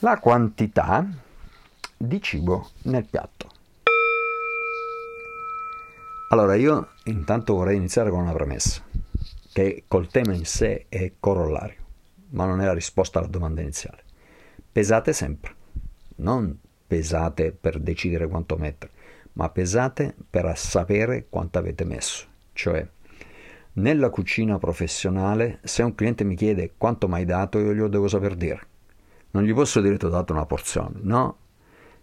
la quantità di cibo nel piatto. Allora io intanto vorrei iniziare con una premessa, che col tema in sé è corollario, ma non è la risposta alla domanda iniziale. Pesate sempre, non pesate per decidere quanto mettere, ma pesate per sapere quanto avete messo. Cioè, nella cucina professionale, se un cliente mi chiede quanto mi hai dato, io glielo devo saper dire. Non gli posso dire ti ho dato una porzione, no,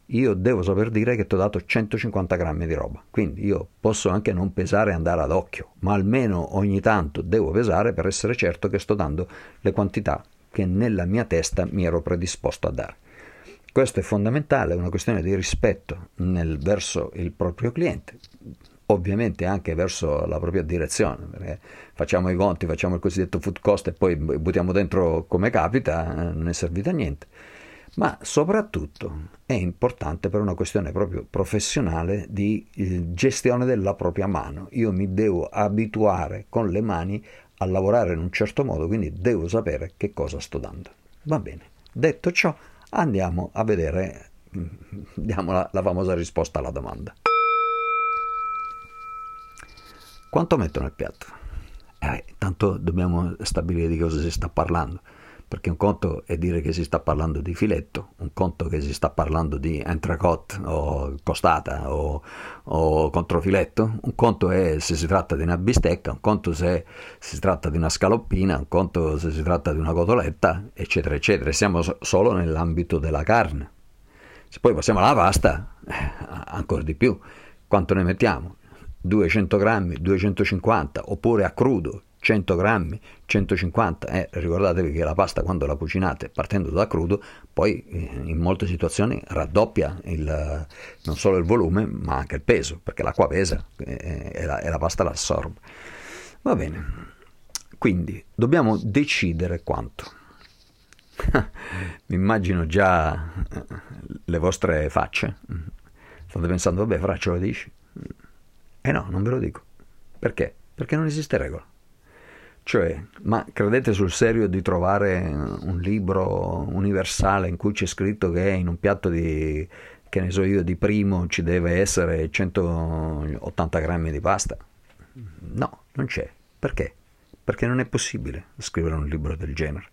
io devo saper dire che ti ho dato 150 grammi di roba. Quindi io posso anche non pesare e andare ad occhio, ma almeno ogni tanto devo pesare per essere certo che sto dando le quantità che nella mia testa mi ero predisposto a dare. Questo è fondamentale, è una questione di rispetto nel, verso il proprio cliente, ovviamente anche verso la propria direzione, facciamo i conti, facciamo il cosiddetto food cost e poi buttiamo dentro come capita, eh, non è servito a niente. Ma soprattutto è importante per una questione proprio professionale di eh, gestione della propria mano. Io mi devo abituare con le mani a lavorare in un certo modo, quindi devo sapere che cosa sto dando. Va bene. Detto ciò, andiamo a vedere, mm, diamo la, la famosa risposta alla domanda. Quanto metto nel piatto? Eh, tanto dobbiamo stabilire di cosa si sta parlando perché un conto è dire che si sta parlando di filetto, un conto che si sta parlando di entrecote o costata o, o controfiletto, un conto è se si tratta di una bistecca, un conto se si tratta di una scaloppina, un conto se si tratta di una cotoletta, eccetera, eccetera. Siamo solo nell'ambito della carne. Se poi passiamo alla pasta, eh, ancora di più. Quanto ne mettiamo? 200 grammi, 250, oppure a crudo, 100 grammi, 150, eh, ricordatevi che la pasta quando la cucinate partendo da crudo, poi eh, in molte situazioni raddoppia il, non solo il volume ma anche il peso, perché l'acqua pesa eh, e, la, e la pasta l'assorbe. Va bene, quindi dobbiamo decidere quanto. Mi immagino già eh, le vostre facce. State pensando, vabbè, Fra, ce lo dici? Eh no, non ve lo dico. Perché? Perché non esiste regola. Cioè, ma credete sul serio di trovare un libro universale in cui c'è scritto che in un piatto di, che ne so io, di primo ci deve essere 180 grammi di pasta? No, non c'è. Perché? Perché non è possibile scrivere un libro del genere.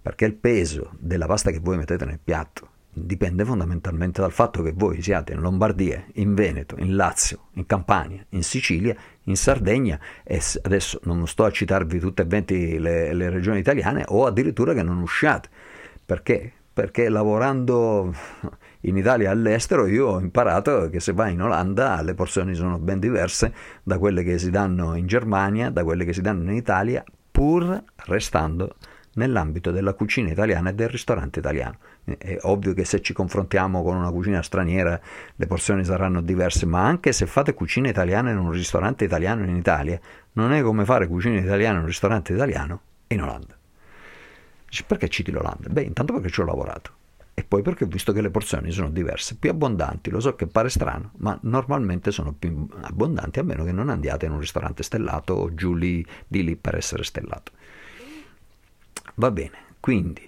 Perché il peso della pasta che voi mettete nel piatto dipende fondamentalmente dal fatto che voi siate in Lombardia, in Veneto, in Lazio, in Campania, in Sicilia, in Sardegna e adesso non sto a citarvi tutte e 20 le, le regioni italiane o addirittura che non usciate. Perché? Perché lavorando in Italia e all'estero io ho imparato che se vai in Olanda le porzioni sono ben diverse da quelle che si danno in Germania, da quelle che si danno in Italia, pur restando nell'ambito della cucina italiana e del ristorante italiano. È ovvio che se ci confrontiamo con una cucina straniera le porzioni saranno diverse, ma anche se fate cucina italiana in un ristorante italiano in Italia, non è come fare cucina italiana in un ristorante italiano in Olanda. Perché citi l'Olanda? Beh, intanto perché ci ho lavorato e poi perché ho visto che le porzioni sono diverse, più abbondanti, lo so che pare strano, ma normalmente sono più abbondanti a meno che non andiate in un ristorante stellato o giù lì di lì per essere stellato. Va bene, quindi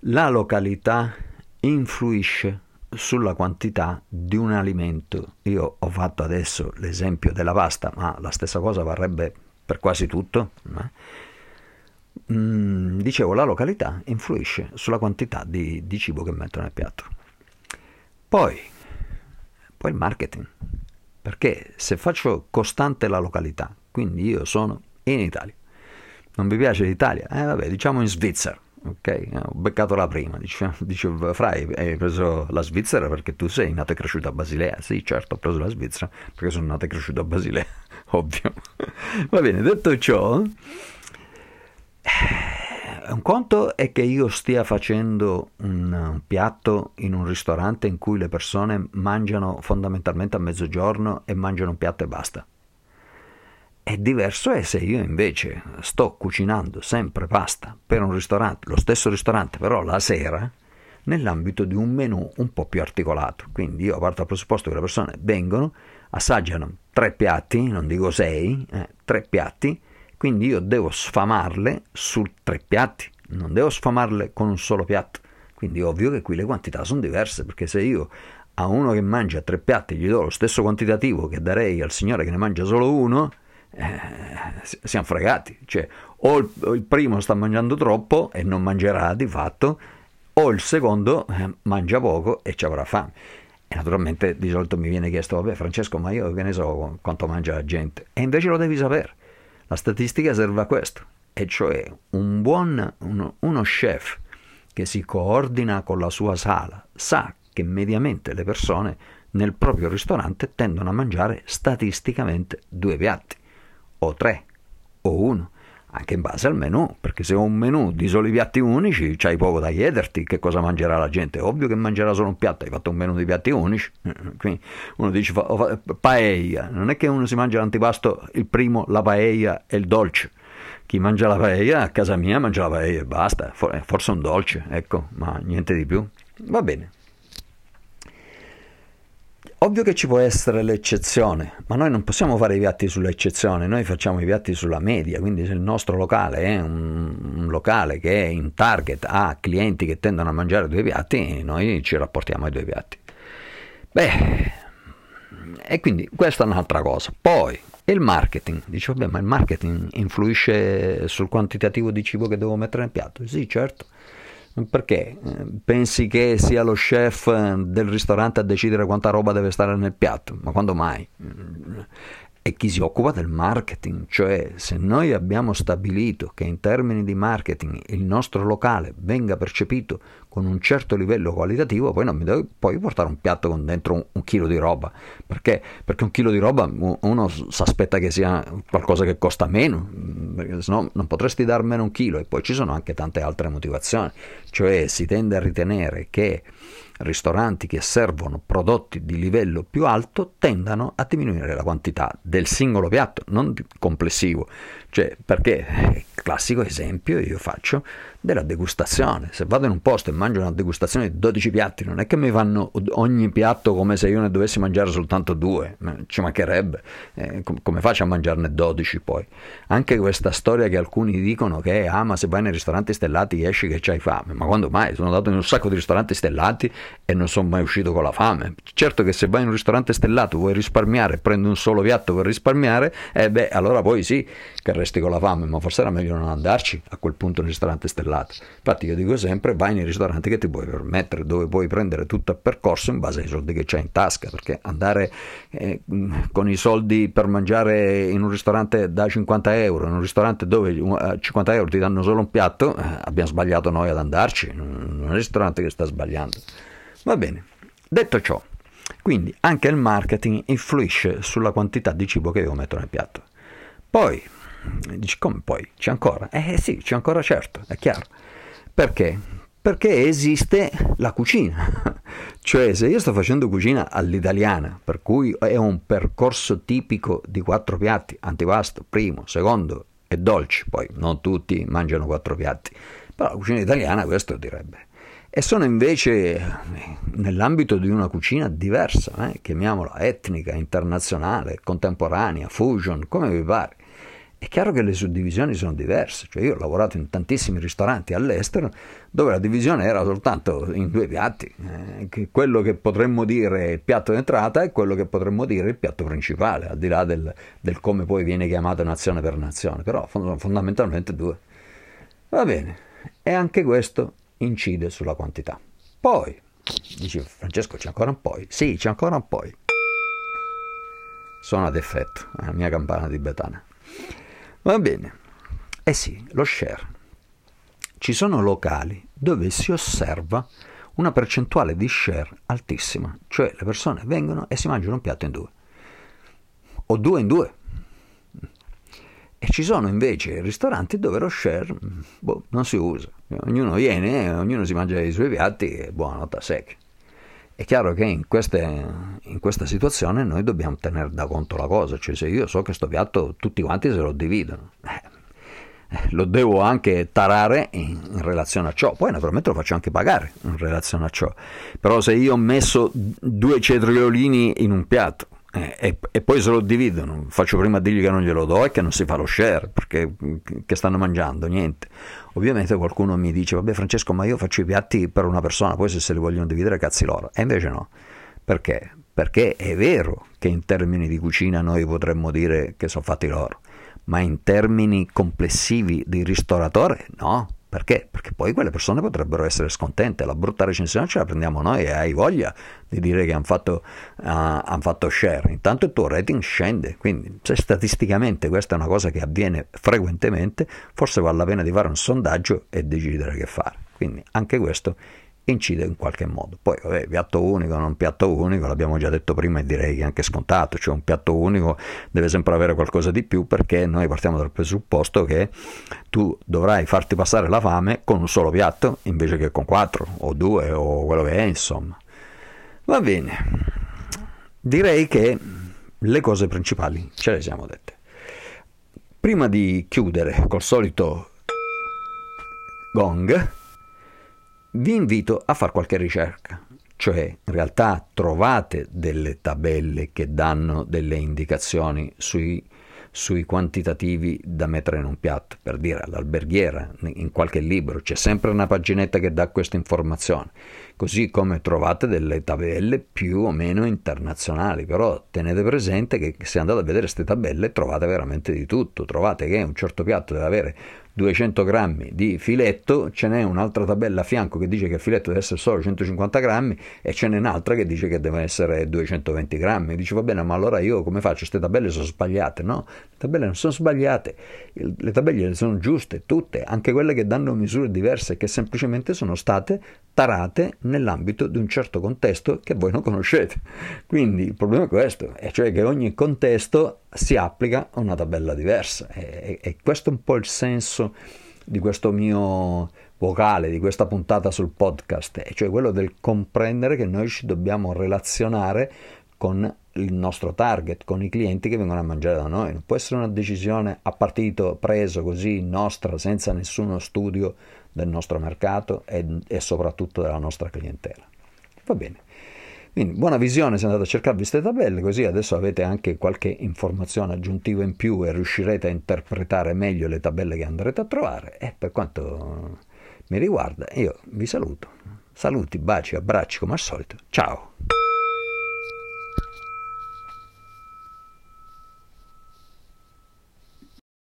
la località influisce sulla quantità di un alimento. Io ho fatto adesso l'esempio della pasta, ma la stessa cosa varrebbe per quasi tutto. Eh? Mm, dicevo, la località influisce sulla quantità di, di cibo che metto nel piatto. Poi, poi il marketing. Perché se faccio costante la località, quindi io sono in Italia, non vi piace l'Italia? Eh vabbè, diciamo in Svizzera ok? Eh, ho beccato la prima, dice, dice Frai, hai preso la Svizzera perché tu sei nato e cresciuto a Basilea, sì certo ho preso la Svizzera perché sono nato e cresciuto a Basilea, ovvio. Va bene, detto ciò, eh, un conto è che io stia facendo un piatto in un ristorante in cui le persone mangiano fondamentalmente a mezzogiorno e mangiano un piatto e basta. È diverso è se io invece sto cucinando sempre pasta per un ristorante, lo stesso ristorante però la sera, nell'ambito di un menù un po' più articolato. Quindi io parto dal presupposto che le persone vengono, assaggiano tre piatti, non dico sei, eh, tre piatti, quindi io devo sfamarle su tre piatti, non devo sfamarle con un solo piatto, Quindi ovvio che qui le quantità sono diverse, perché se io a uno che mangia tre piatti gli do lo stesso quantitativo che darei al signore che ne mangia solo uno, eh, siamo fregati. Cioè, o il, il, primo sta mangiando troppo e non mangerà di fatto, o il secondo eh, mangia poco e ci avrà fame. E naturalmente di solito mi viene chiesto, vabbè Francesco, ma io che ne so quanto mangia la gente? E invece lo devi sapere. La statistica serve a questo, e cioè un buon, uno, uno chef che si coordina con la sua sala sa che mediamente le persone nel proprio ristorante tendono a mangiare statisticamente due piatti, o tre, o uno, anche in base al menù, perché se ho un menù di soli piatti unici c'hai poco da chiederti che cosa mangerà la gente, ovvio che mangerà solo un piatto, hai fatto un menù di piatti unici, quindi uno dice paella, non è che uno si mangia l'antipasto, il primo la paella e il dolce, chi mangia la paella a casa mia mangia la paella e basta, forse un dolce, ecco, ma niente di più, va bene. Ovvio che ci può essere l'eccezione, ma noi non possiamo fare i piatti sull'eccezione, noi facciamo i piatti sulla media, quindi se il nostro locale è un, un locale che è in target a clienti che tendono a mangiare due piatti, noi ci rapportiamo ai due piatti. Beh, e quindi questa è un'altra cosa. Poi il marketing, dice vabbè ma il marketing influisce sul quantitativo di cibo che devo mettere nel piatto? Sì, certo perché? Eh, pensi che sia lo chef del ristorante a decidere quanta roba deve stare nel piatto? Ma quando mai? È chi si occupa del marketing, cioè se noi abbiamo stabilito che in termini di marketing il nostro locale venga percepito con un certo livello qualitativo, poi non mi devo poi portare un piatto con dentro un, un chilo di roba, perché? Perché un chilo di roba uno si aspetta che sia qualcosa che costa meno, perché sennò non potresti dar meno un chilo. E poi ci sono anche tante altre motivazioni, cioè si tende a ritenere che ristoranti che servono prodotti di livello più alto tendano a diminuire la quantità del singolo piatto, non complessivo. Cioè, perché, classico esempio io faccio della degustazione. Se vado in un posto e mangio una degustazione di 12 piatti, non è che mi fanno ogni piatto come se io ne dovessi mangiare soltanto due, ci mancherebbe. Eh, com- come faccio a mangiarne 12 poi? Anche questa storia che alcuni dicono che ah, ma se vai nei ristoranti stellati esci che c'hai fame, ma quando mai? Sono andato in un sacco di ristoranti stellati e non sono mai uscito con la fame. Certo che se vai in un ristorante stellato vuoi risparmiare e prendi un solo piatto per risparmiare, eh beh, allora poi sì che resti con la fame, ma forse era meglio non andarci a quel punto nel ristorante stellato. Infatti io dico sempre vai nei ristoranti che ti puoi permettere, dove puoi prendere tutto a percorso in base ai soldi che c'hai in tasca, perché andare eh, con i soldi per mangiare in un ristorante da 50 euro, in un ristorante dove a 50 euro ti danno solo un piatto, eh, abbiamo sbagliato noi ad andarci, non è il ristorante che sta sbagliando. Va bene, detto ciò, quindi anche il marketing influisce sulla quantità di cibo che io metto nel piatto. Poi, dici come poi? C'è ancora? Eh sì, c'è ancora certo, è chiaro. Perché? Perché esiste la cucina. cioè, se io sto facendo cucina all'italiana, per cui è un percorso tipico di quattro piatti, antipasto, primo, secondo e dolci, poi non tutti mangiano quattro piatti, però la cucina italiana questo direbbe. E sono invece nell'ambito di una cucina diversa, eh, chiamiamola etnica, internazionale, contemporanea, fusion, come vi pare. È chiaro che le suddivisioni sono diverse, cioè io ho lavorato in tantissimi ristoranti all'estero dove la divisione era soltanto in due piatti, eh, quello che potremmo dire il piatto d'entrata e quello che potremmo dire il piatto principale, al di là del, del come poi viene chiamato nazione per nazione, però fondamentalmente due. Va bene, e anche questo incide sulla quantità. Poi, dice Francesco, c'è ancora un poi? Sì, c'è ancora un poi. Suona ad effetto, è la mia campana di betana. Va bene. Eh sì, lo share. Ci sono locali dove si osserva una percentuale di share altissima, cioè le persone vengono e si mangiano un piatto in due, o due in due. E ci sono invece ristoranti dove lo share boh, non si usa, ognuno viene, ognuno si mangia i suoi piatti e buonanotte a secchi. È chiaro che in, queste, in, questa situazione noi dobbiamo tenere da conto la cosa, cioè se io so che questo piatto tutti quanti se lo dividono, eh, lo devo anche tarare in, in, relazione a ciò, poi naturalmente lo faccio anche pagare in relazione a ciò, però se io ho messo due cetriolini in un piatto eh, e, e, poi se lo dividono. Faccio prima a dirgli che non glielo do e che non si fa lo share perché che stanno mangiando, niente. Ovviamente qualcuno mi dice: Vabbè, Francesco, ma io faccio i piatti per una persona, poi se se li vogliono dividere, cazzi loro. E invece no. Perché? Perché è vero che in termini di cucina noi potremmo dire che sono fatti loro, ma in termini complessivi di ristoratore, no perché? Perché poi quelle persone potrebbero essere scontente, la brutta recensione ce la prendiamo noi e hai voglia di dire che hanno fatto, uh, han fatto share. Intanto il tuo rating scende, quindi se statisticamente questa è una cosa che avviene frequentemente, forse vale la pena di fare un sondaggio e decidere che fare. Quindi anche questo incide in qualche modo. Poi, vabbè, piatto unico, non piatto unico, l'abbiamo già detto prima e direi che anche scontato, cioè un piatto unico deve sempre avere qualcosa di più perché noi partiamo dal presupposto che tu dovrai farti passare la fame con un solo piatto invece che con quattro o due o quello che è, insomma. Va bene, direi che le cose principali ce le siamo dette. Prima di chiudere col solito gong, vi invito a fare qualche ricerca, cioè in realtà trovate delle tabelle che danno delle indicazioni sui, sui quantitativi da mettere in un piatto, per dire all'alberghiera, in qualche libro, c'è sempre una paginetta che dà questa informazione, così come trovate delle tabelle più o meno internazionali, però tenete presente che se andate a vedere queste tabelle trovate veramente di tutto, trovate che un certo piatto deve avere 200 grammi di filetto, ce n'è un'altra tabella a fianco che dice che il filetto deve essere solo 150 grammi e ce n'è un'altra che dice che deve essere 220 grammi. Dice va bene, ma allora io come faccio? Queste tabelle sono sbagliate. No, le tabelle non sono sbagliate, le tabelle sono giuste, tutte, anche quelle che danno misure diverse che semplicemente sono state tarate nell'ambito di un certo contesto che voi non conoscete. Quindi il problema è questo, e cioè che ogni contesto si applica a una tabella diversa e, e questo è un po' il senso di questo mio vocale, di questa puntata sul podcast, e cioè quello del comprendere che noi ci dobbiamo relazionare con il nostro target, con i clienti che vengono a mangiare da noi. Non può essere una decisione a partito preso così nostra, senza nessuno studio del nostro mercato e, e soprattutto della nostra clientela. Va bene. Quindi buona visione se andate a cercarvi queste tabelle, così adesso avete anche qualche informazione aggiuntiva in più e riuscirete a interpretare meglio le tabelle che andrete a trovare. E per quanto mi riguarda, io vi saluto. Saluti, baci, abbracci come al solito. Ciao!